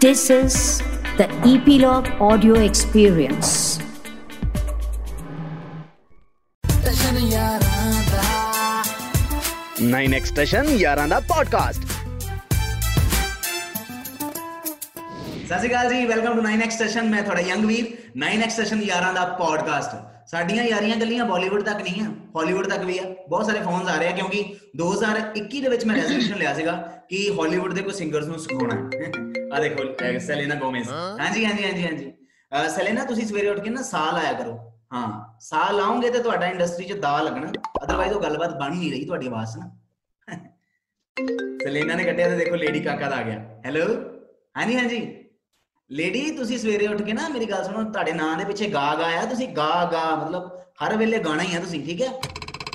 This is the Epilogue Audio Experience. Nine extension ਯਾਰਾਂ ਦਾ podcast ਸਤਿ ਸ਼੍ਰੀ ਅਕਾਲ ਜੀ ਵੈਲਕਮ ਟੂ 9x ਸੈਸ਼ਨ ਮੈਂ ਤੁਹਾਡਾ ਯੰਗ ਵੀਰ 9x ਸੈਸ਼ਨ ਯਾਰਾਂ ਦਾ ਪੋਡਕਾਸਟ ਸਾਡੀਆਂ ਯਾਰੀਆਂ ਗੱਲੀਆਂ ਬਾਲੀਵੁੱਡ ਤੱਕ ਨਹੀਂ ਆ ਹਾਲੀਵੁੱਡ ਤੱਕ ਵੀ ਆ ਬਹੁਤ ਸਾਰੇ ਫੋਨਸ ਆ ਰਹੇ ਆ ਕਿਉਂਕਿ 2021 ਦੇ ਵਿੱਚ ਮੈਂ ਰੈਜ਼ੋਲੂਸ਼ਨ ਲਿਆ ਸੀਗਾ ਕਿ ਹਾਲੀਵੁੱਡ ਦੇ ਕੋਈ ਸਿੰਗਰਸ ਨੂੰ ਸਿਖਾਉਣਾ ਹੈ ਆ ਦੇਖੋ ਸੈਲੇਨਾ ਗੋਮੇਜ਼। ਹਾਂਜੀ ਹਾਂਜੀ ਹਾਂਜੀ ਹਾਂਜੀ। ਸੈਲੇਨਾ ਤੁਸੀਂ ਸਵੇਰੇ ਉੱਠ ਕੇ ਨਾ ਸਾਹ ਲਾਇਆ ਕਰੋ। ਹਾਂ ਸਾਹ ਲਾਓਗੇ ਤੇ ਤੁਹਾਡਾ ਇੰਡਸਟਰੀ 'ਚ ਦਾ ਲੱਗਣਾ। ਅਦਰਵਾਈਜ਼ ਉਹ ਗੱਲਬਾਤ ਬਣ ਨਹੀਂ ਰਹੀ ਤੁਹਾਡੀ ਆਵਾਜ਼ ਨਾਲ ਸੈਲੇਨਾ ਨੇ ਕੱਟਿਆ ਤੇ ਦੇਖੋ ਲੇਡੀ ਕਾਕਾ ਦਾ ਆ ਗਿਆ। ਹੈਲੋ ਹਾਂਜੀ ਹਾਂਜੀ। ਲੇਡੀ ਤੁਸੀਂ ਸਵੇਰੇ ਉੱਠ ਕੇ ਨਾ ਮੇਰੀ ਗੱਲ ਸੁਣੋ ਤੁਹਾਡੇ ਨਾਂ ਦੇ ਪਿੱਛੇ ਗਾ ਗਾਇਆ ਤੁਸੀਂ ਗਾ ਗਾ ਮਤਲਬ ਹਰ ਵੇਲੇ ਗਾਣਾ ਹੀ ਆ ਤੁਸੀਂ ਠੀਕ ਹੈ?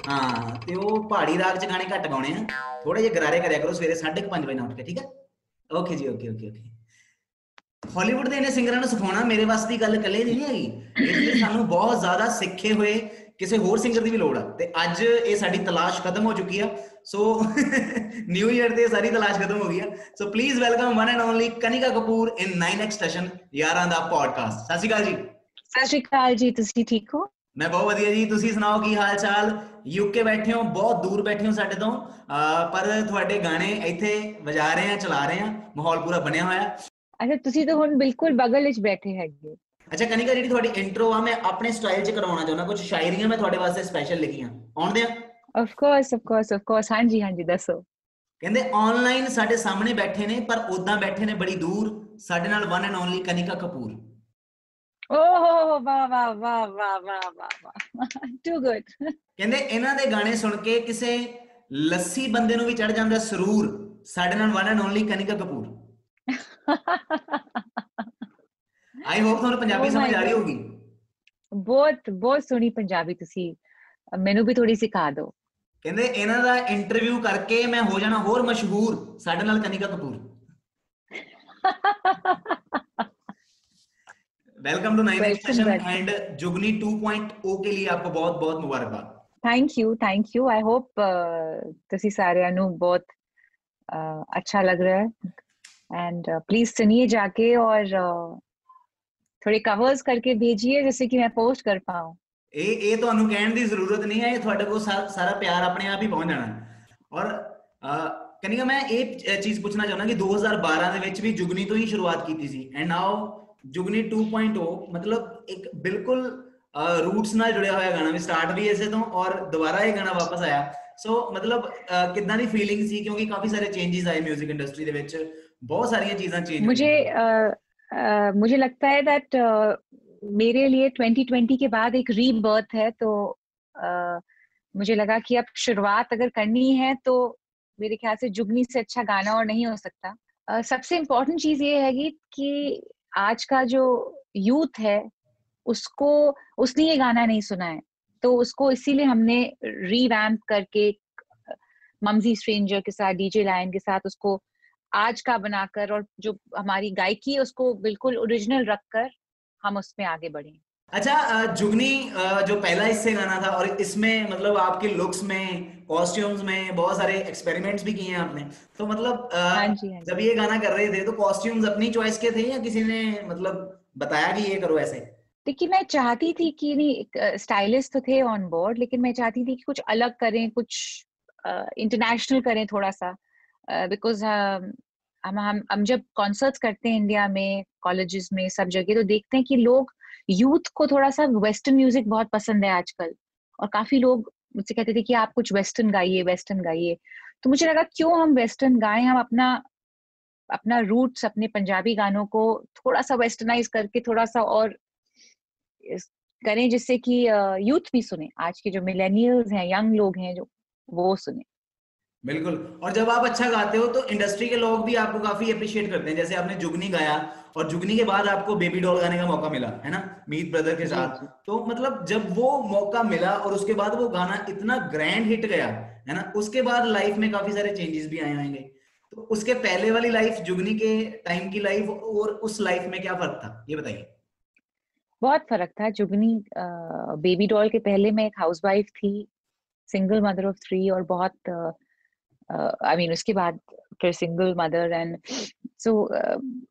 ਹਾਂ ਤੇ ਉਹ ਪਹਾੜੀ ਰਾਗ 'ਚ ਗਾਣੇ ਘੱਟ ਗਾਉਣੇ ਆ। ਥੋੜੇ ਜਿਹਾ ਗਰਾਰੇ ਕਰਿਆ ਕਰੋ ਸਵੇਰੇ 5:30 ਵਜੇ ਨਾਲ ਉੱਠ ਕੇ ਠੀਕ ਹੈ? ਓਕੇ ਜੀ ਓਕੇ ਓਕੇ ਓਕੇ ਹਾਲੀਵੁੱਡ ਦੇ ਇਹਨੇ ਸਿੰਗਰਾਂ ਨੂੰ ਸਿਖਾਉਣਾ ਮੇਰੇ ਵਾਸਤੇ ਦੀ ਗੱਲ ਇਕੱਲੇ ਨਹੀਂ ਹੈਗੀ। ਇਸ ਲਈ ਸਾਨੂੰ ਬਹੁਤ ਜ਼ਿਆਦਾ ਸਿੱਖੇ ਹੋਏ ਕਿਸੇ ਹੋਰ ਸਿੰਗਰ ਦੀ ਵੀ ਲੋੜ ਆ। ਤੇ ਅੱਜ ਇਹ ਸਾਡੀ ਤਲਾਸ਼ ਖਤਮ ਹੋ ਚੁੱਕੀ ਆ। ਸੋ ਨਿਊ ਇਅਰ ਤੇ ਸਾਰੀ ਤਲਾਸ਼ ਖਤਮ ਹੋ ਗਈ ਆ। So please welcome one and only Kanika Kapoor in 9x station ਯਾਰਾਂ ਦਾ ਪੋਡਕਾਸਟ ਸਤਿ ਸ਼੍ਰੀ ਅਕਾਲ ਜੀ। ਸਤਿ ਸ਼੍ਰੀ ਅਕਾਲ ਜੀ, ਤੁਸੀਂ ਠੀਕ ਹੋ? ਮੈਂ ਬਹੁਤ ਵਧੀਆ ਜੀ। ਤੁਸੀਂ ਸੁਣਾਓ ਕੀ ਹਾਲ ਚਾਲ ਯੂਕੇ ਬੈਠੇ ਹੋ ਬਹੁਤ ਦੂਰ ਬੈਠੇ ਹੋ ਸਾਡੇ ਤੋਂ। ਪਰ ਤੁਹਾਡੇ ਗਾਣੇ ਇੱਥੇ ਵਜਾ ਰਹੇ ਆ ਚਲਾ ਰਹੇ ਆ। ਮਾਹੌਲ ਪੂਰਾ ਬਣਿਆ ਹੋਇਆ। ਅੱਛਾ ਤੁਸੀਂ ਤਾਂ ਹੁਣ ਬਿਲਕੁਲ ਬਗਲ ਵਿੱਚ ਬੈਠੇ ਹੈਗੇ। ਅੱਛਾ ਕਨਿਕਾ ਜਿਹੜੀ ਤੁਹਾਡੀ ਇੰਟਰੋ ਆ ਮੈਂ ਆਪਣੇ ਸਟਾਈਲ 'ਚ ਕਰਵਾਉਣਾ ਚਾਹੁੰਦਾ। ਕੁਝ ਸ਼ਾਇਰੀਆਂ ਮੈਂ ਤੁਹਾਡੇ ਵਾਸਤੇ ਸਪੈਸ਼ਲ ਲਿਖੀਆਂ। ਆਉਂਦੇ ਆ? Of course of course of course ਹਾਂਜੀ ਹਾਂਜੀ ਦੱਸੋ। ਕਹਿੰਦੇ ਆਨਲਾਈਨ ਸਾਡੇ ਸਾਹਮਣੇ ਬੈਠੇ ਨੇ ਪਰ ਉਦਾਂ ਬੈਠੇ ਨੇ ਬੜੀ ਦੂਰ। ਸਾਡੇ ਨਾਲ one and only Kanika Kapoor. ਓਹ ਵਾਹ ਵਾਹ ਵਾਹ ਵਾਹ ਵਾਹ ਵਾਹ ਟੂ ਗੁੱਡ ਕਹਿੰਦੇ ਇਹਨਾਂ ਦੇ ਗਾਣੇ ਸੁਣ ਕੇ ਕਿਸੇ ਲੱਸੀ ਬੰਦੇ ਨੂੰ ਵੀ ਚੜ ਜਾਂਦਾ ਸਰੂਰ ਸਾਡੇ ਨਾਲ one and only Kanika Kapoor I hope ਤੁਹਾਨੂੰ ਪੰਜਾਬੀ Oh my ਸਮਝ ਆ ਰਹੀ God. ਹੋਗੀ ਬਹੁਤ ਬਹੁਤ ਸੋਹਣੀ ਪੰਜਾਬੀ ਤੁਸੀਂ ਅ, ਮੈਨੂੰ ਵੀ ਥੋੜੀ ਸਿਖਾ ਦਿਓ ਕਹਿੰਦੇ ਇਹਨਾਂ ਦਾ ਇੰਟਰਵਿਊ ਕਰਕੇ ਮੈਂ ਹੋ ਜਾਣਾ ਹੋਰ ਮਸ਼ਹੂਰ ਸਾਡੇ ਨਾਲ Kanika Kapoor Welcome to nine Welcome, session welcome. And Jugni 2.0 के लिए आपको बहुत बहुत मुबारकबाद thank you thank you I hope ਤੁਸੀਂ ਸਾਰਿਆਂ ਨੂੰ ਬਹੁਤ ਅ, अच्छा लग रहा है एंड प्लीज सुनिए जाके और uh, थोड़े कवर्स करके भेजिए जिससे कि मैं पोस्ट कर पाऊँ ਇਹ ਇਹ ਤੁਹਾਨੂੰ ਕਹਿਣ ਦੀ ਜ਼ਰੂਰਤ ਨਹੀਂ ਹੈ ਇਹ ਤੁਹਾਡੇ ਕੋਲ ਸਾ- ਸਾਰਾ ਪਿਆਰ ਆਪਣੇ ਆਪ ਹੀ ਪਹੁੰਚ ਜਾਣਾ ਹੈ। ਔਰ ਅਹ, ਕਨਿਕਾ ਮੈਂ ਇਹ ਚ- ਚੀਜ਼ ਪੁੱਛਣਾ ਚਾਹੁੰਦਾ ਕਿ 2012 ਦੇ ਵਿੱਚ ਵੀ ਜੁਗਨੀ ਤੋਂ ਹੀ ਸ਼ੁਰੂਆਤ ਕੀਤੀ ਸੀ ਐਂਡ ਨਾਓ जुगनी 2.0 मतलब एक बिल्कुल रूट्स ਨਾਲ ਜੁੜਿਆ ਹੋਇਆ ਗਾਣਾ ਵੀ ਸਟਾਰਟ ਵੀ ਐਸੇ ਤੋਂ ਔਰ ਦੁਬਾਰਾ ਇਹ ਗਾਣਾ ਵਾਪਸ ਆਇਆ ਸੋ ਮਤਲਬ ਕਿੰਨਾ ਦੀ ਫੀਲਿੰਗ ਸੀ ਕਿਉਂਕਿ ਕਾਫੀ ਸਾਰੇ ਚੇਂਜਸ ਆਏ 뮤직 ਇੰਡਸਟਰੀ ਦੇ ਵਿੱਚ ਬਹੁਤ ਸਾਰੀਆਂ ਚੀਜ਼ਾਂ ਚੇਂਜ मुझे मुझे ਲੱਗਦਾ ਹੈ दैट ਮੇਰੇ ਲਈ 2020 ਕੇ ਬਾਅਦ ਇੱਕ ਰੀਬਰਥ ਹੈ ਤੋ मुझे लगा कि अब शुरुआत अगर करनी है तो मेरे ख्याल से जुगनी से अच्छा गाना और नहीं हो सकता uh, सबसे इम्पोर्टेंट चीज़ ये है कि आज का जो यूथ है, उसको, उसने ये गाना नहीं सुना है। तो उसको इसीलिए हमने रीवैम्प करके ममजी स्ट्रेंजर के साथ डीजे लाइन के साथ उसको आज का बनाकर और जो हमारी गायकी है, उसको बिल्कुल ओरिजिनल रखकर हम उसमें आगे बढ़े अच्छा जुगनी जो पहला इससे गाना था और इसमें मतलब आपके लुक्स में कॉस्ट्यूम्स में बहुत सारे एक्सपेरिमेंट्स भी किए हैं आपने। तो मतलब हाँ जी हाँ जी। जब ये गाना कर रहे थे तो कॉस्ट्यूम्स अपनी चॉइस के थे या किसी ने मतलब बताया कि ये करो ऐसे? देखिए मैं चाहती थी कि नहीं स्टाइलिस्ट तो थे ऑन बोर्ड लेकिन मैं चाहती थी कि कुछ अलग करें कुछ इंटरनेशनल करें थोड़ा सा बिकॉज़ हम हम हम जब कॉन्सर्ट्स करते हैं इंडिया में कॉलेजेस में सब जगह तो देखते हैं कि लोग यूथ को थोड़ा सा वेस्टर्न म्यूज़िक बहुत पसंद है आजकल। और काफ़ी लोग मुझसे कहते थे कि आप कुछ वेस्टर्न गाइए वेस्टर्न गाइए। तो मुझे लगा क्यों हम वेस्टर्न गाएँ? हम अपना अपना रूट्स, अपने पंजाबी गानों को थोड़ा सा वेस्टर्नाइज करके थोड़ा सा और करें जिससे कि यूथ भी सुने। आज के जो मिलेनियल्स हैं, यंग लोग हैं जो, वो सुने। बिल्कुल। और जब आप अच्छा गाते हो तो इंडस्ट्री के लोग भी आपको काफ़ी अप्रिशिएट करते हैं। जैसे आपने जुगनी गाया और जुगनी के बाद आपको बेबी डॉल गाने का मौका मिला है ना? मीत ब्रदर के साथ। तो मतलब जब वो मौका मिला और उसके बाद वो गाना इतना ग्रैंड हिट गया है ना? उसके बाद लाइफ में काफ़ी सारे चेंजेस भी आए होंगे तो उसके पहले वाली लाइफ जुगनी के टाइम की लाइफ और उस लाइफ में क्या फ़र्क था? ये बताइए। बहुत फ़र्क था। जुगनी बेबी डॉल के पहले मैं एक हाउसवाइफ थी सिंगल मदर ऑफ़ थ्री और बहुत आई मीन उसके बाद फिर सिंगल मदर एंड सो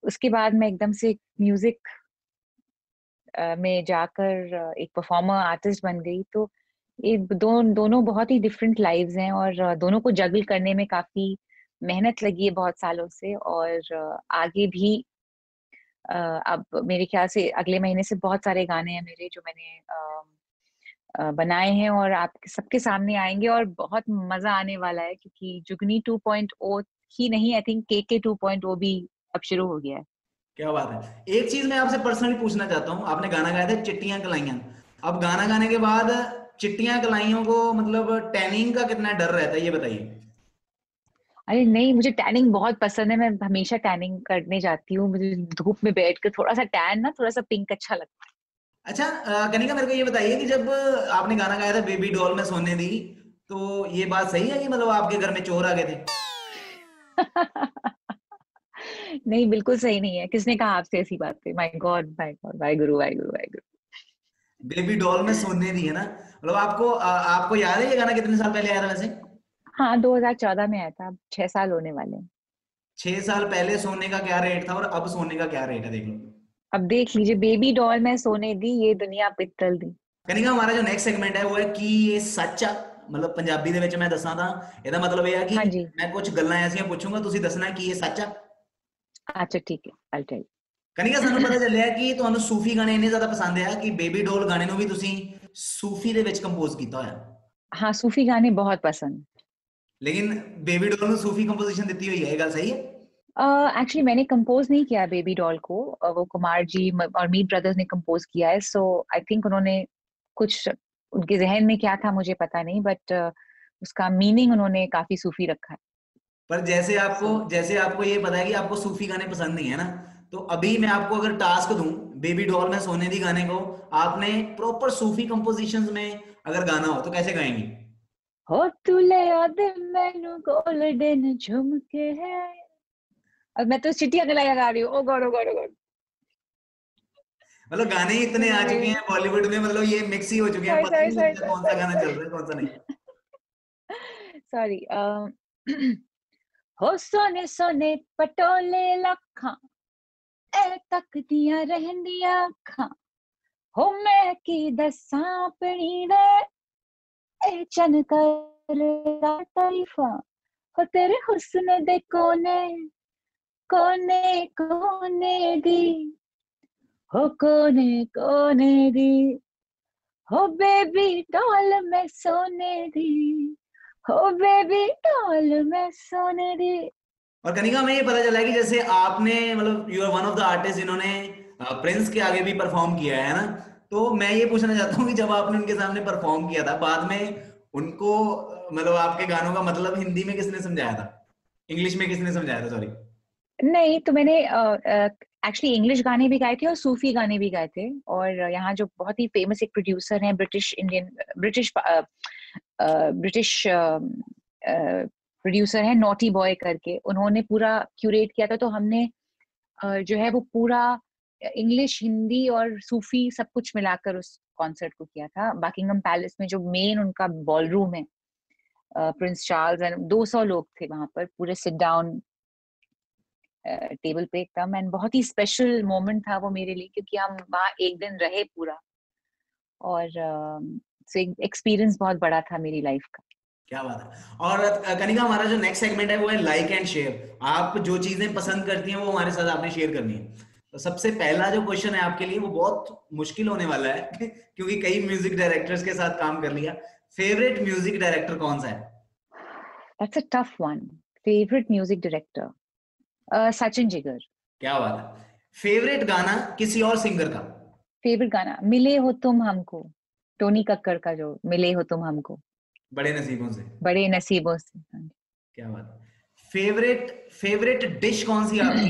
उसके बाद मैं एकदम से म्यूज़िक में जाकर एक परफॉर्मर आर्टिस्ट बन गई। तो ये दो, दोनों बहुत ही डिफरेंट लाइव्स हैं और दोनों को जगल करने में काफ़ी मेहनत लगी है बहुत सालों से और आगे भी अब मेरे ख्याल से अगले महीने से बहुत सारे गाने हैं मेरे जो मैंने बनाए हैं और आप सबके सामने आएँगे और बहुत मज़ा आने वाला है क्योंकि जुगनी 2.0 ही नहीं आई थिंक के के 2.0 भी अब शुरू हो गया है। क्या बात है। एक चीज़ मैं आपसे पर्सनली पूछना चाहता हूँ। आपने गाना गाया था चिट्टियाँ कलाइयाँ। अब गाना गाने के बाद चिट्टियाँ कलाइयों को मतलब टैनिंग का कितना डर रहता है ये बताइए। अरे नहीं मुझे टैनिंग बहुत पसंद है। मैं हमेशा टैनिंग करने जाती हूँ। मुझे धूप में बैठ कर थोड़ा सा टैन ना थोड़ा सा पिंक अच्छा लगता है। अच्छा कनिका मेरे को ये बताइए कि जब आपने गाना गाया था बेबी डॉल में सोने दी तो ये बात सही है कि मतलब आपके घर में चोर आ गए थे? नहीं बिल्कुल सही नहीं है। किसने कहा आपसे ऐसी बात है माय गॉड माय गॉड वाई गुरु वाई गुरु वाई गुरु बेबी डॉल में सोने दी है ना? मतलब आपको आ, आपको याद है ये गाना कितने साल पहले आया था वैसे? हाँ 2014 में आया था। अब छह साल होने वाले छह साल पहले सोने का क्या रेट था और अब सोने का क्या रेट है देख लो। अब देख लीजिए बेबी डॉल में सोने दी ये दुनिया पित्तल दी कनिका हमारा जो नेक्स्ट सेगमेंट है वो है कि ये सच ਆ ਮਤਲਬ ਪੰਜਾਬੀ ਦੇ ਵਿੱਚ ਮੈਂ ਦੱਸਾਂ ਤਾਂ ਇਹਦਾ ਮਤਲਬ ਇਹ ਆ ਕਿ ਮੈਂ ਕੁਝ ਗੱਲਾਂ ਐਸੀਆਂ ਪੁੱਛੂੰਗਾ ਤੁਸੀਂ ਦੱਸਣਾ ਕਿ ਇਹ ਸੱਚ ਆ ਅੱਛਾ ਠੀਕ ਹੈ ਆਲ ਟੈਲ ਕਨਿਕਾ ਸਾਨੂੰ ਪਤਾ ਚੱਲਿਆ ਕਿ ਤੁਹਾਨੂੰ ਸੂਫੀ ਗਾਣੇ ਇੰਨੇ ਜ਼ਿਆਦਾ ਪਸੰਦ ਆ ਕਿ ਬੇਬੀ ਡੋਲ ਗਾਣੇ ਨੂੰ ਵੀ ਤੁਸੀਂ ਸੂਫੀ ਦੇ ਵਿੱਚ ਕੰਪੋਜ਼ ਕੀਤਾ ਹੋਇਆ ਹਾਂ ਸੂਫੀ ਗਾਣੇ ਬਹੁਤ ਪਸੰਦ लेकिन बेबी डॉल में सूफी कंपोजिशन देती हुई है गल सही है एक्चुअली uh, मैंने कंपोज नहीं किया बेबी डॉल को। uh, वो कुमार जी और मीट ब्रदर्स ने कंपोज किया है। सो आई थिंक उन्होंने कुछ उनके जहन में क्या था मुझे पता नहीं बट uh, उसका मीनिंग उन्होंने काफ़ी सूफी रखा है। पर जैसे आपको जैसे आपको ये पता है कि आपको सूफी गाने पसंद नहीं है ना तो अभी मैं आपको अगर टास्क दूँ बेबी डॉल में सोने दी गाने को आपने प्रॉपर सूफी कंपोजिशंस में अगर गाना हो तो कैसे गाएँगी? हो तुले आदे मैनू गोल्डन झुमके है। अब मैं तो चिट्ठियाँ गलाया गा रही हूँ। Oh god oh god oh god. मतलब गाने इतने आ चुके हैं बॉलीवुड में मतलब ये मिक्स ही हो चुके हैं। पता नहीं कौन सा गाना चल रहा है कौन सा नहीं। सॉरी हो सोने सोने पटोले लखा ए तक दिया रहंदिया अखा हो मैं की दसा अपनी दे ए चन कर तारीफा हो तेरे हुस्न दे कोने कोने कोने दी? हो कोने कोने दी? हो बेबी डॉल में सोने दी। हो बेबी डॉल में सोने दी। और कनिका में ये पता चला कि जैसे आपने मतलब you are one of the artist जिन्होंने प्रिंस के आगे भी परफॉर्म किया है ना? तो मैं ये पूछना चाहता हूँ कि जब आपने उनके सामने परफॉर्म किया था, बाद में उनको मतलब आपके गानों का मतलब हिंदी में किसने समझाया था? इंग्लिश में किसने समझाया था? सॉरी नहीं तो मैंने एक्चुअली इंग्लिश गाने भी गाए थे और सूफी गाने भी गाए थे। और यहाँ जो बहुत ही फ़ेमस एक प्रोड्यूसर हैं British Indian British British producer है नोटी बॉय करके। उन्होंने पूरा क्यूरेट किया था तो हमने जो है वो पूरा इंग्लिश हिंदी और सूफी सब कुछ मिलाकर उस कॉन्सर्ट को किया था। बाकिंगम पैलेस में जो मेन उनका बॉल रूम है प्रिंस चार्ल्स एंड 200 लोग थे वहाँ पर, पूरे सिट डाउन टेबल पे एकदम एंड बहुत ही स्पेशल मोमेंट था वो मेरे लिए क्योंकि हम वहाँ एक दिन रहे पूरा। और एक्सपीरियंस बहुत बड़ा था मेरी लाइफ का। क्या बात है। और कनिका हमारा जो नेक्स्ट सेगमेंट है वो है लाइक एंड शेयर आप जो चीज़ें पसंद करती हैं वो हमारे साथ आपने शेयर करनी है। तो सबसे पहला जो क्वेश्चन है आपके लिए वो बहुत मुश्किल होने वाला है क्योंकि कई म्यूज़िक डायरेक्टर्स के साथ काम कर लिया। फेवरेट म्यूज़िक डायरेक्टर कौन सा है? That's a tough one. Favorite music director? Sachin Jigar. क्या बात फेवरेट गाना किसी और सिंगर का? फेवरेट गाना मिले हो तुम हमको। टोनी कक्कर का जो मिले हो तुम हमको। बड़े नसीबों से। बड़े नसीबों से हाँ क्या बात फेवरेट फेवरेट डिश कौन सी आपकी?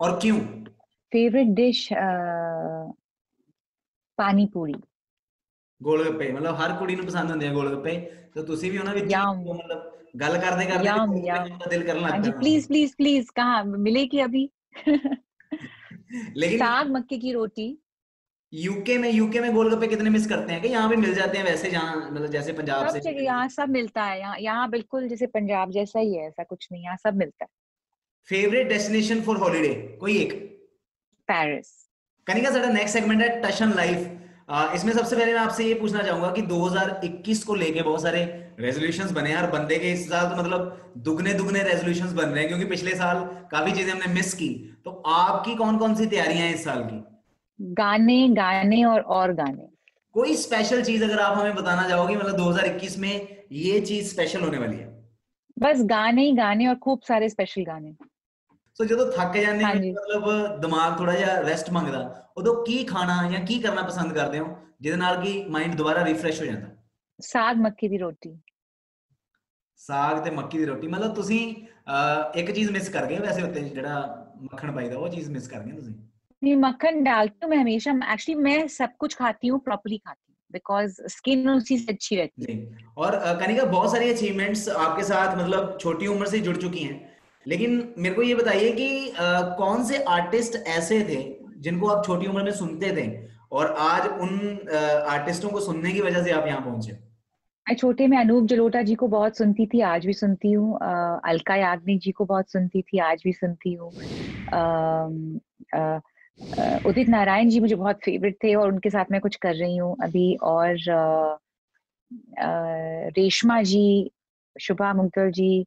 और क्यों? फेवरेट डिश पानी पूरी। ਗੋਲਗੱਪੇ ਮਤਲਬ ਹਰ ਕੁੜੀ ਨੂੰ ਪਸੰਦ ਹੁੰਦੇ ਆ ਗੋਲਗੱਪੇ ਤਾਂ ਤੁਸੀਂ ਵੀ ਉਹਨਾਂ ਵਿੱਚ ਮਤਲਬ ਗੱਲ ਕਰਦੇ ਕਰਦੇ ਦਿਲ ਕਰਨ ਲੱਗਦਾ ਜੀ ਪਲੀਜ਼ ਪਲੀਜ਼ ਪਲੀਜ਼ ਕਹਾ ਮਿਲੇਗੀ ਅਭੀ? लेकिन साग मक्के की रोटी यूके में यूके में गोलगप्पे कितने मिस करते हैं कि यहाँ भी मिल जाते हैं वैसे जहाँ मतलब जैसे पंजाब से यहाँ सब मिलता है यहाँ यहाँ बिल्कुल जैसे पंजाब जैसा ही है ऐसा कुछ नहीं यहाँ सब मिलता है फेवरेट डेस्टिनेशन फॉर हॉलीडे कोई एक पेरिस कनिका साडा नेक्स्ट सेगमेंट है टशन लाइफ इसमें सबसे पहले मैं आपसे ये पूछना चाहूँगा कि 2021 को लेके बहुत सारे रेजोल्यूशंस बने हैं और बंदे के इस साल तो मतलब दुगने दुगने रेजोल्यूशंस बन रहे हैं क्योंकि पिछले साल काफ़ी चीज़ें हमने मिस की। तो आपकी कौन कौन सी तैयारियाँ हैं इस साल की? गाने गाने और और गाने। कोई स्पेशल चीज़ अगर आप हमें बताना चाहोगे मतलब 2021 में ये चीज़ स्पेशल होने वाली है? बस गाने ही गाने और खूब सारे स्पेशल गाने। ਸੋ ਜਦੋਂ ਥੱਕ ਜਾਂਦੇ ਹੋ ਹਾਂਜੀ। ਮਤਲਬ ਦਿਮਾਗ ਥੋੜਾ ਜਿਹਾ ਰੈਸਟ ਮੰਗਦਾ ਉਦੋਂ ਕੀ ਖਾਣਾ ਜਾਂ ਕੀ ਕਰਨਾ ਪਸੰਦ ਕਰਦੇ ਹੋ ਜਿਹਦੇ ਨਾਲ ਕਿ ਮਾਈਂਡ ਦੁਬਾਰਾ ਰਿਫਰੈਸ਼ ਹੋ ਜਾਂਦਾ साग मक्की दी रोटी ਸਾਗ ਤੇ ਮੱਕੀ ਦੀ ਰੋਟੀ ਮਤਲਬ ਤੁਸੀਂ ਅਹ, ਇੱਕ ਚੀਜ਼ ਮਿਸ ਕਰ ਗਏ ਹੋ ਵੈਸੇ ਉੱਤੇ ਜਿਹੜਾ ਮੱਖਣ ਪਾਈਦਾ ਉਹ ਚੀਜ਼ ਮਿਸ ਕਰ ਗਏ ਤੁਸੀਂ नहीं मक्खन डालती हूँ मैं हमेशा एक्चुअली मैं सब कुछ खाती हूँ प्रॉपरली खाती हूँ बिकॉज स्किन उसी से अच्छी रहती है जी और अ, कनिका बहुत सारी अचीवमेंट्स आपके साथ मतलब छोटी उम्र से जुड़ चुकी हैं लेकिन मेरे को ये बताइए कि अ, कौन से आर्टिस्ट ऐसे थे जिनको आप छोटी उम्र में सुनते थे? और आज उन आर्टिस्टों को सुनने की वजह से आप यहाँ पहुँचे? मैं छोटे में अनूप जलोटा जी को बहुत सुनती थी आज भी सुनती हूँ। अलका याग्निक जी को बहुत सुनती थी आज भी सुनती हूँ। उदित नारायण जी मुझे बहुत फेवरेट थे और उनके साथ मैं कुछ कर रही हूँ अभी। और अ, अ, रेशमा जी शुभा मुग्दल जी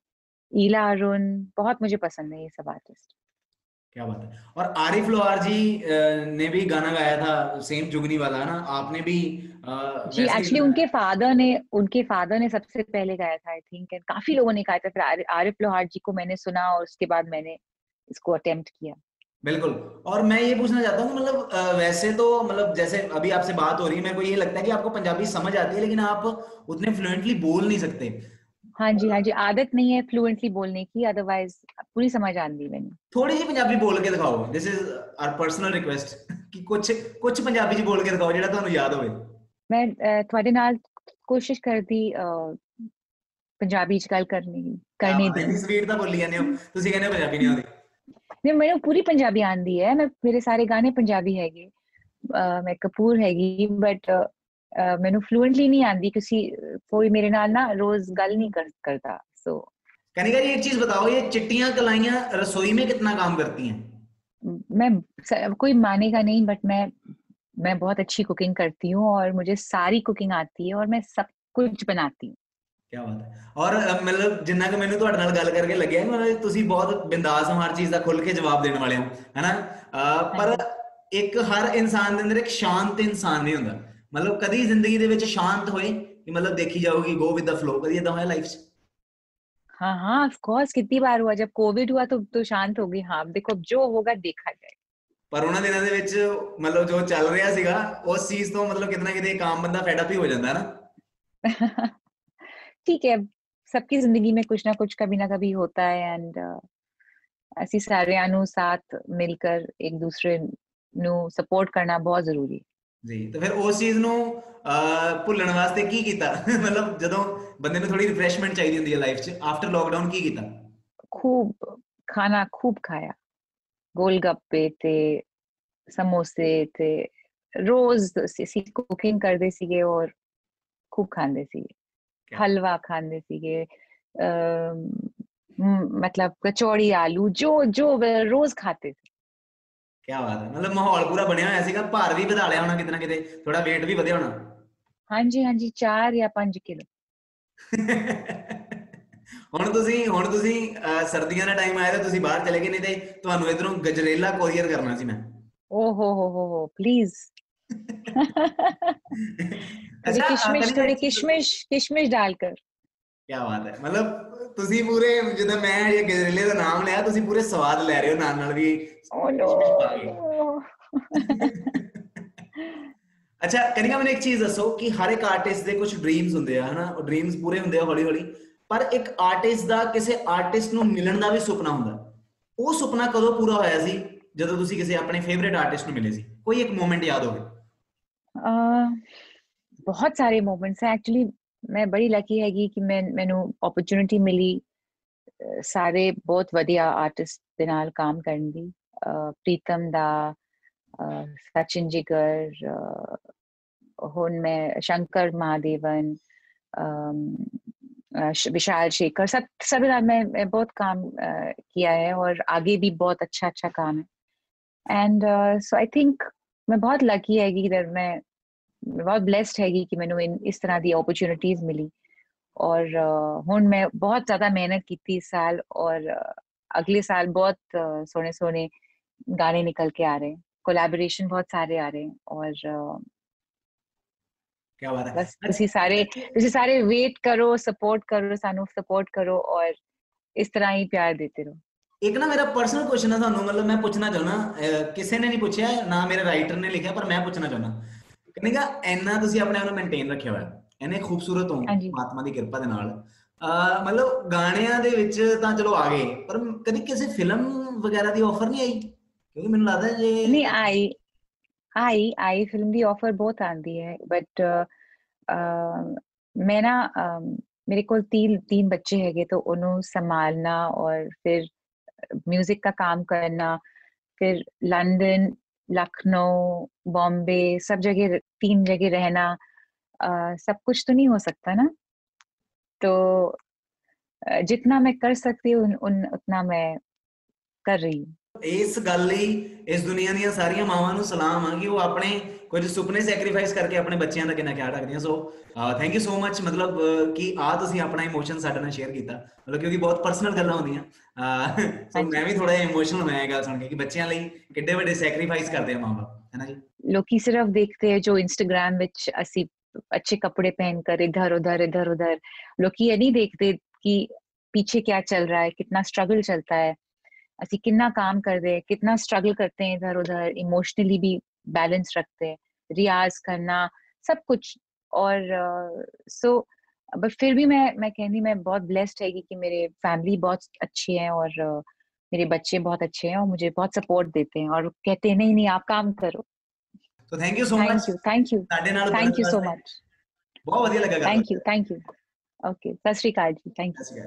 ईला अरुण बहुत मुझे पसंद है ये सब आर्टिस्ट क्या बात है। और आरिफ लोहार जी ने भी गाना गाया था सेम जुगनी वाला ना? आपने भी अ, जी एक्चुअली उनके फादर ने उनके फादर ने सबसे पहले गाया था आई थिंक काफ़ी लोगों ने गाया था। फिर आरि- आरिफ लोहार जी को मैंने सुना और उसके बाद मैंने इसको अटेम्प्ट किया। बिल्कुल। और मैं ये पूछना चाहता हूँ मतलब वैसे तो मतलब जैसे अभी आपसे बात हो रही है मेरे को ये लगता है कि आपको पंजाबी समझ आती है लेकिन आप उतने फ्लुएंटली बोल नहीं सकते। हाँ जी हाँ जी आदत नहीं है फ्लुएंटली बोलने की अदरवाइज पूरी समझ आती मैंने थोड़ी जी पंजाबी बोल के दिखाओ this is our personal request कि कुछ कुछ पंजाबी जी बोल के दिखाओ ਜਿਹੜਾ ਤੁਹਾਨੂੰ ਯਾਦ ਹੋਵੇ ਮੈਂ ਅਹ, ਤੁਹਾਡੇ ਨਾਲ ਕੋਸ਼ਿਸ਼ ਕਰਦੀ ਅਹ, ਪੰਜਾਬੀ ਚ ਗੱਲ ਕਰਨੀ ਕਰਨੇ ਦੀ ਇੰਨੀ ਸਵੀਟ ਤਾਂ ਬੋਲੀ ਜਾਂਦੇ ਹੋ ਤੁਸੀਂ ਕਹਿੰਦੇ ਹੋ ਪੰਜਾਬੀ ਨਹੀਂ ਆਉਂਦੀ ਨਹੀਂ ਮੈਨੂੰ ਪੂਰੀ ਪੰਜਾਬੀ ਆਂਦੀ ਹੈ ਮੈਂ ਮੇਰੇ ਸਾਰੇ ਗਾਣੇ ਪੰਜਾਬੀ ਹੈਗੇ ਅਹ, ਮੈਂ ਕਪੂਰ ਹੈਗੀ ਬਟ ਮੈਨੂੰ ਫਲੂਐਂਟਲੀ ਨਹੀਂ ਆਂਦੀ ਕਿਉਂਕਿ ਕੋਈ ਮੇਰੇ ਨਾਲ ਨਾ ਰੋਜ਼ ਗੱਲ ਨਹੀਂ ਕਰ ਕਰਦਾ ਸੋ कनिका जी एक चीज बताओ ये चिट्टियां कलाइयां रसोई में कितना काम करती हैं मैं स- कोई मानेगा नहीं बट मैं मैं बहुत अच्छी कुकिंग करती हूँ और मुझे सारी कुकिंग आती है और मैं सब कुछ बनाती हूँ क्या बात है ਔਰ ਅ, ਮਤਲਬ ਜਿੰਨਾ ਕਿ ਮੈਨੂੰ ਤੁਹਾਡੇ ਨਾਲ ਗੱਲ ਕਰਕੇ ਲੱਗਿਆ ਕਿ ਮਤਲਬ ਤੁਸੀਂ ਬਹੁਤ ਬਿੰਦਾਸ ਹੋ ਹਰ ਚੀਜ਼ ਦਾ ਖੁੱਲ ਕੇ ਜਵਾਬ ਦੇਣ ਵਾਲੇ ਹੋ ਹੈਨਾ ਅ, ਪਰ ਇੱਕ ਹਰ ਇਨਸਾਨ ਦੇ ਅੰਦਰ ਇੱਕ ਸ਼ਾਂਤ ਇਨਸਾਨ ਨਹੀਂ ਹੁੰਦਾ ਮਤਲਬ ਕਦੀ ਜ਼ਿੰਦਗੀ ਦੇ ਵਿੱਚ ਸ਼ਾਂਤ ਹੋਏ ਕਿ ਮਤਲਬ ਦੇਖੀ ਜਾਊਗੀ ਗੋ ਵਿਦ ਦਾ ਫਲੋ ਕਦੀ ਇਦਾਂ ਹੋਇਆ ਲਾਈਫ 'ਚ हाँ हाँ ऑफ़ कोर्स कितनी बार हुआ जब कोविड हुआ तो तो शांत हो गई हाँ देखो जो होगा देखा जाए ਪਰ ਉਹਨਾਂ ਦਿਨਾਂ ਦੇ ਵਿੱਚ ਮਤਲਬ ਜੋ ਚੱਲ ਰਿਹਾ ਸੀਗਾ ਉਸ ਚੀਜ਼ ਤੋਂ ਮਤਲਬ ਕਿਤਨਾ ਕਿਤੇ ਕਾਮ ਬੰਦਾ ਫੈਡ ਅਪ ਹੀ ਹੋ ਜਾਂਦਾ ਹੈ ਨਾ ਠੀਕ ਹੈ सबकी ज़िंदगी में कुछ ना कुछ कभी ना कभी होता है एंड ऐसी सारे अनु साथ मिलकर एक दूसरे ਨੂੰ सपोर्ट करना बहुत ज़रूरी है ਜੀ ਤੇ ਫਿਰ ਉਸ ਚੀਜ਼ ਨੂੰ ਅਹ, ਭੁੱਲਣ ਵਾਸਤੇ ਕੀ ਕੀਤਾ ਮਤਲਬ ਜਦੋਂ ਬੰਦੇ ਨੂੰ ਥੋੜੀ ਰਿਫਰੈਸ਼ਮੈਂਟ ਚਾਹੀਦੀ ਹੁੰਦੀ ਹੈ ਲਾਈਫ 'ਚ ਆਫਟਰ ਲੋਕਡਾਊਨ ਕੀ ਕੀਤਾ खूब खाना खूब खाया गोलगप्पे थे समोसे थे रोज ਅਸੀਂ ਕੁਕਿੰਗ ਕਰਦੇ ਸੀਗੇ ਔਰ खूब ਖਾਂਦੇ ਸੀਗੇ क्या? ਹਲਵਾ ਖਾਂਦੇ ਸੀਗੇ ਅਮ, ਮ- मतलब कचौड़ी आलू जो जो वे रोज खाते थे ਕੀ ਬਾਤ ਹੈ। ਮਤਲਬ ਮਾਹੌਲ ਪੂਰਾ ਬਣਿਆ ਹੋਇਆ ਸੀਗਾ ਭਾਰ ਵੀ ਵਧਾ ਲਿਆ ਹੋਣਾ ਕਿਤੇ ਨਾ ਕਿਤੇ ਥੋੜਾ weight ਵੀ ਵਧਿਆ ਹੋਣਾ। ਹਾਂਜੀ ਹਾਂਜੀ 4 ਜਾਂ 5 ਕਿਲੋ। ਹੁਣ ਤੁਸੀਂ ਹੁਣ ਤੁਸੀਂ ਸਰਦੀਆਂ ਦਾ ਟਾਈਮ ਆਇਆ ਤਾਂ ਤੁਸੀਂ ਬਾਹਰ ਚਲੇ ਗਏ ਨਹੀਂ ਤੇ ਤੁਹਾਨੂੰ ਇਧਰੋਂ ਗਜਰੇਲਾ ਕੋਰੀਅਰ ਕਰਨਾ ਸੀ ਮੈਂ। ਓ ਹੋ ਹੋ ਹੋ ਹੋ ਪਲੀਜ਼ ਅੱਛਾ ਕਿਸ਼ਮਿਸ਼ ਥੋੜੀ ਕਿਸ਼ਮਿਸ਼ ਕਿਸ਼ਮਿਸ਼ ਡਾਲ ਕਰ। ਕੀ ਬਾਤ ਹੈ ਮਤਲਬ ਤੁਸੀਂ ਪੂਰੇ ਜਦੋਂ ਮੈਂ ਇਹ ਗਜਰੇਲੇ ਦਾ ਨਾਮ ਲਿਆ ਤੁਸੀਂ ਪੂਰੇ ਸਵਾਦ ਲੈ ਰਹੇ ਹੋ ਨਾਲ ਨਾਲ ਵੀ ओ नो ਕਿਸ਼ਮਿਸ਼ ਪਾ ਕੇ। ਅੱਛਾ ਕਨਿਕਾ ਮੈਨੂੰ ਇੱਕ ਚੀਜ਼ ਦੱਸੋ ਕਿ ਹਰ ਇੱਕ ਆਰਟਿਸਟ ਦੇ ਕੁਝ ਡ੍ਰੀਮਸ ਹੁੰਦੇ ਆ ਹਨਾ ਉਹ ਡ੍ਰੀਮਸ ਪੂਰੇ ਹੁੰਦੇ ਆ ਹੌਲੀ ਹੌਲੀ ਪਰ ਇੱਕ ਆਰਟਿਸਟ ਦਾ ਕਿਸੇ ਆਰਟਿਸਟ ਨੂੰ ਮਿਲਣ ਦਾ ਵੀ ਸੁਪਨਾ ਹੁੰਦਾ ਉਹ ਸੁਪਨਾ ਕਦੋਂ ਪੂਰਾ ਹੋਇਆ ਸੀ ਜਦੋਂ ਤੁਸੀਂ ਕਿਸੇ ਆਪਣੇ ਫੇਵਰਿਟ ਆਰਟਿਸਟ ਨੂੰ ਮਿਲੇ ਸੀ ਕੋਈ ਇੱਕ ਮੂਮੈਂਟ ਯਾਦ ਹੋਵੇ ਅਹ ਬਹੁਤ ਸਾਰੇ ਮੂਮੈਂਟਸ ਹੈ ਐਕਚੁਅਲੀ ਮੈਂ ਬੜੀ ਲੱਕੀ ਹੈਗੀ ਕਿ ਮੈਂ ਮੈਨੂੰ ਓਪਰਚ्युनिटी ਮਿਲੀ ਸਾਰੇ ਬਹੁਤ ਵਧੀਆ ਆਰਟਿਸਟ ਦੇ ਨਾਲ ਕੰਮ ਕਰਨ ਦੀ ਪ੍ਰੀਤਮ ਦਾ ਸਚਿਨ ਜਿਗਰ ਹੁਣ ਮੈਂ ਸ਼ੰਕਰ ਮਹਾਦੇਵਨ विशाल शेखर सब सभी नाम मैं बहुत काम किया है और आगे भी बहुत अच्छा अच्छा काम है एंड सो आई थिंक मैं बहुत लकी है कि मैं ਬਹੁਤ ਬlesed ਹੈਗੀ ਕਿ ਮੈਨੂੰ ਇਸ ਤਰ੍ਹਾਂ ਦੀ ਓਪਰਚ्युनिटीज ਮਿਲੀ ਔਰ ਹੁਣ ਮੈਂ ਬਹੁਤ ਜ਼ਿਆਦਾ ਮਿਹਨਤ ਕੀਤੀ ਇਸ ਸਾਲ ਔਰ ਅਗਲੇ ਸਾਲ ਬਹੁਤ ਸੋਹਣੇ ਸੋਹਣੇ ਗਾਣੇ ਨਿਕਲ ਕੇ ਆ ਰਹੇ ਕੋਲੈਬੋਰੇਸ਼ਨ बहुत सारे आ रहे हैं और क्या बात है बस ਤੁਸੀਂ ਸਾਰੇ ਤੁਸੀਂ ਸਾਰੇ ਵੇਟ ਕਰੋ ਸਪੋਰਟ ਕਰੋ ਸਾਨੂੰ ਸਪੋਰਟ ਕਰੋ ਔਰ ਇਸ ਤਰ੍ਹਾਂ ਹੀ ਪਿਆਰ ਦਿੰਦੇ ਰਹੋ ਇੱਕ ਨਾ ਮੇਰਾ ਪਰਸਨਲ ਕੁਐਸਚਨ ਹੈ ਤੁਹਾਨੂੰ ਮਤਲਬ ਮੈਂ ਪੁੱਛਣਾ ਚਾਹਣਾ ਕਿਸੇ ਨੇ ਨਹੀਂ ਪੁੱਛਿਆ ਨਾ ਮੇਰੇ ਰਾਈਟਰ ਨੇ ਲਿਖਿਆ ਪਰ ਮੈਂ ਪੁੱਛਣਾ ਚਾਹਣਾ ਕਹਿੰਦਾ ਇੰਨਾ ਤੁਸੀਂ ਆਪਣੇ ਆਪ ਨੂੰ ਮੇਨਟੇਨ ਰੱਖਿਆ ਹੋਇਆ ਇਹਨੇ ਖੂਬਸੂਰਤ ਹੋ ਮਾਤਮਾ ਦੀ ਕਿਰਪਾ ਦੇ ਨਾਲ ਮਤਲਬ ਗਾਣਿਆਂ ਦੇ ਵਿੱਚ ਤਾਂ ਚਲੋ ਆ ਗਏ ਪਰ ਕਦੀ ਕਿਸੇ ਫਿਲਮ ਵਗੈਰਾ ਦੀ ਆਫਰ ਨਹੀਂ ਆਈ ਕਿਉਂਕਿ ਮੈਨੂੰ ਲੱਗਦਾ ਜੇ ਨਹੀਂ ਆਈ ਆਈ ਆਈ ਫਿਲਮ ਦੀ ਆਫਰ ਬਹੁਤ ਆਂਦੀ ਹੈ ਬਟ ਮੈਂ ਨਾ मेरे को तीन तीन बच्चे हैगे तो उन्होंने संभालना और फिर म्यूजिक का काम करना फिर लंदन लखनऊ बॉम्बे सब जगह तीन जगह रहना आ, सब कुछ तो नहीं हो सकता ना? तो जितना मैं कर सकती हूँ उन, उन उतना मैं कर रही हूँ। ਇਸ ਗੱਲ ਲਈ ਇਸ ਦੁਨੀਆ ਦੀਆਂ ਸਾਰੀਆਂ ਮਾਵਾਂ ਨੂੰ ਸਲਾਮ ਆ ਕਿ ਉਹ ਆਪਣੇ ਕੁਝ ਸੁਪਨੇ ਸੈਕਰੀਫਾਈਸ ਕਰਕੇ ਆਪਣੇ ਬੱਚਿਆਂ ਦਾ ਕਿੰਨਾ ਖਿਆਲ ਰੱਖਦੀਆਂ ਸੋ ਥੈਂਕ ਯੂ ਸੋ ਮੱਚ ਮਤਲਬ ਕਿ ਆ ਤੁਸੀਂ ਆਪਣਾ ਇਮੋਸ਼ਨ ਸਾਡੇ ਨਾਲ ਸ਼ੇਅਰ ਕੀਤਾ ਮਤਲਬ ਕਿਉਂਕਿ ਬਹੁਤ ਪਰਸਨਲ ਗੱਲਾਂ ਹੁੰਦੀਆਂ ਸੋ ਮੈਂ ਵੀ ਥੋੜਾ ਜਿਹਾ ਇਮੋਸ਼ਨਲ ਹੋਇਆ ਗੱਲ ਸੁਣ ਕੇ ਕਿ ਬੱਚਿਆਂ ਲਈ ਕਿੱਡੇ ਵੱਡੇ ਸੈਕਰੀਫਾਈਸ ਕਰਦੇ ਆ ਮਾਪੇ ਹੈ ਨਾ ਜੀ ਲੋਕੀ ਸਿਰਫ ਦੇਖਦੇ ਹੈ ਜੋ ਇੰਸਟਾਗ੍ਰam ਵਿੱਚ ਅਸੀਂ अच्छे कपड़े पहनकर इधर उधर इधर उधर लोग ये नहीं देखते कि पीछे क्या चल रहा है कितना स्ट्रगल चलता है ਅਸੀਂ ਕਿੰਨਾ ਕੰਮ ਕਰਦੇ कितना स्ट्रगल करते हैं इधर उधर इमोशनली भी बैलेंस रखते हैं रियाज करना सब कुछ और सो uh, so, बट फिर भी मैं मैं कहनी मैं बहुत ब्लेस्ड है कि मेरे फैमिली बहुत अच्छी है और uh, मेरे बच्चे बहुत अच्छे हैं और मुझे बहुत सपोर्ट देते हैं और कहते हैं नहीं नहीं आप काम करो तो thank you so much thank you thank you thank you so much बहुत ਵਧੀਆ ਲੱਗਾ thank you thank you okay Sat Shri Akal ji thank you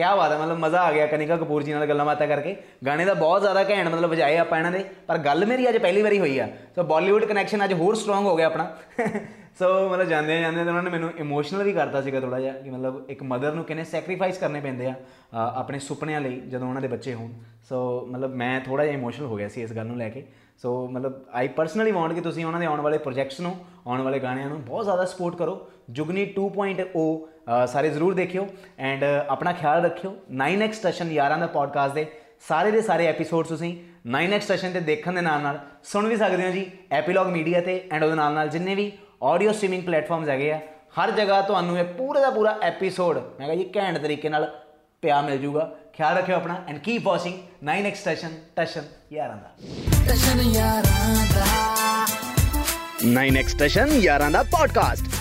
ਕੀ ਬਾਤ ਹੈ, ਮਤਲਬ ਮਜ਼ਾ ਆ ਗਿਆ ਕਨਿਕਾ ਕਪੂਰ ਜੀ ਨਾਲ ਗੱਲਾਂ ਬਾਤਾਂ ਕਰਕੇ। ਗਾਣੇ ਦਾ ਬਹੁਤ ਜ਼ਿਆਦਾ ਘੈਂਟ ਮਤਲਬ ਵਜਾਏ ਆਪਾਂ ਇਹਨਾਂ ਦੇ, ਪਰ ਗੱਲ ਮੇਰੀ ਅੱਜ ਪਹਿਲੀ ਵਾਰੀ ਹੋਈ ਆ। ਸੋ ਬਾਲੀਵੁੱਡ ਕਨੈਕਸ਼ਨ ਅੱਜ ਹੋਰ ਸਟਰੋਂਗ ਹੋ ਗਿਆ ਆਪਣਾ। ਸੋ ਮਤਲਬ ਜਾਂਦੇ ਜਾਂਦੇ ਤੇ ਉਹਨਾਂ ਨੇ ਮੈਨੂੰ ਇਮੋਸ਼ਨਲ ਵੀ ਕਰਤਾ ਸੀਗਾ ਥੋੜਾ ਜਿਹਾ ਕਿ ਮਤਲਬ ਇੱਕ ਮਦਰ ਨੂੰ ਕਿੰਨੇ ਸੈਕਰੀਫਾਈਸ ਕਰਨੇ ਪੈਂਦੇ ਆ ਆਪਣੇ ਸੁਪਨਿਆਂ ਲਈ ਜਦੋਂ ਉਹਨਾਂ ਦੇ ਬੱਚੇ ਹੋਣ। ਸੋ ਮਤਲਬ ਮੈਂ ਥੋੜਾ ਜਿਹਾ ਇਮੋਸ਼ਨਲ ਹੋ ਗਿਆ ਸੀ ਇਸ ਗੱਲ ਨੂੰ ਲੈ ਕੇ। ਸੋ ਮਤਲਬ ਆਈ ਪਰਸਨਲੀ ਵਾਂਟ ਕਿ ਤੁਸੀਂ ਉਹਨਾਂ ਦੇ ਆਉਣ ਵਾਲੇ ਪ੍ਰੋਜੈਕਟਸ ਨੂੰ ਆਉਣ ਵਾਲੇ ਗਾਣਿਆਂ ਨੂੰ ਬਹੁਤ ਜ਼ਿਆਦਾ ਸਪੋਰਟ ਕਰੋ ਜੁਗਨੀ 2.0 ਸਾਰੇ ਜ਼ਰੂਰ ਦੇਖਿਓ ਐਂਡ ਆਪਣਾ ਖਿਆਲ ਰੱਖਿਓ 9x ਸਟੇਸ਼ਨ ਯਾਰਾਂ ਦਾ ਪੋਡਕਾਸਟ ਦੇ ਸਾਰੇ ਦੇ ਸਾਰੇ ਐਪੀਸੋਡਸ ਤੁਸੀਂ 9x ਸਟੇਸ਼ਨ ਤੇ ਦੇਖਣ ਦੇ ਨਾਲ ਨਾਲ ਸੁਣ ਵੀ ਸਕਦੇ ਹੋ ਜੀ ਐਪੀਲੌਗ ਮੀਡੀਆ ਤੇ ਐਂਡ ਉਹਦੇ ਨਾਲ ਨਾਲ ਜਿੰਨੇ ਵੀ ਆਡੀਓ ਸਟ੍ਰੀਮਿੰਗ ਪਲੇਟਫਾਰਮਸ ਹੈਗੇ ਆ ਹਰ ਜਗ੍ਹਾ ਤੁਹਾਨੂੰ ਇਹ ਪੂਰਾ ਦਾ ਪੂਰਾ ਐਪੀਸੋਡ ਮੈਂ ਕਹਾਂ ਜੀ ਘੈਂਟ ਤਰੀਕੇ ਨਾਲ ਪਿਆ ਮਿਲ ਜੂਗਾ ख्याल रखियो अपना and keep watching nine X Tashan Tashan यारां nine X Tashan यारां podcast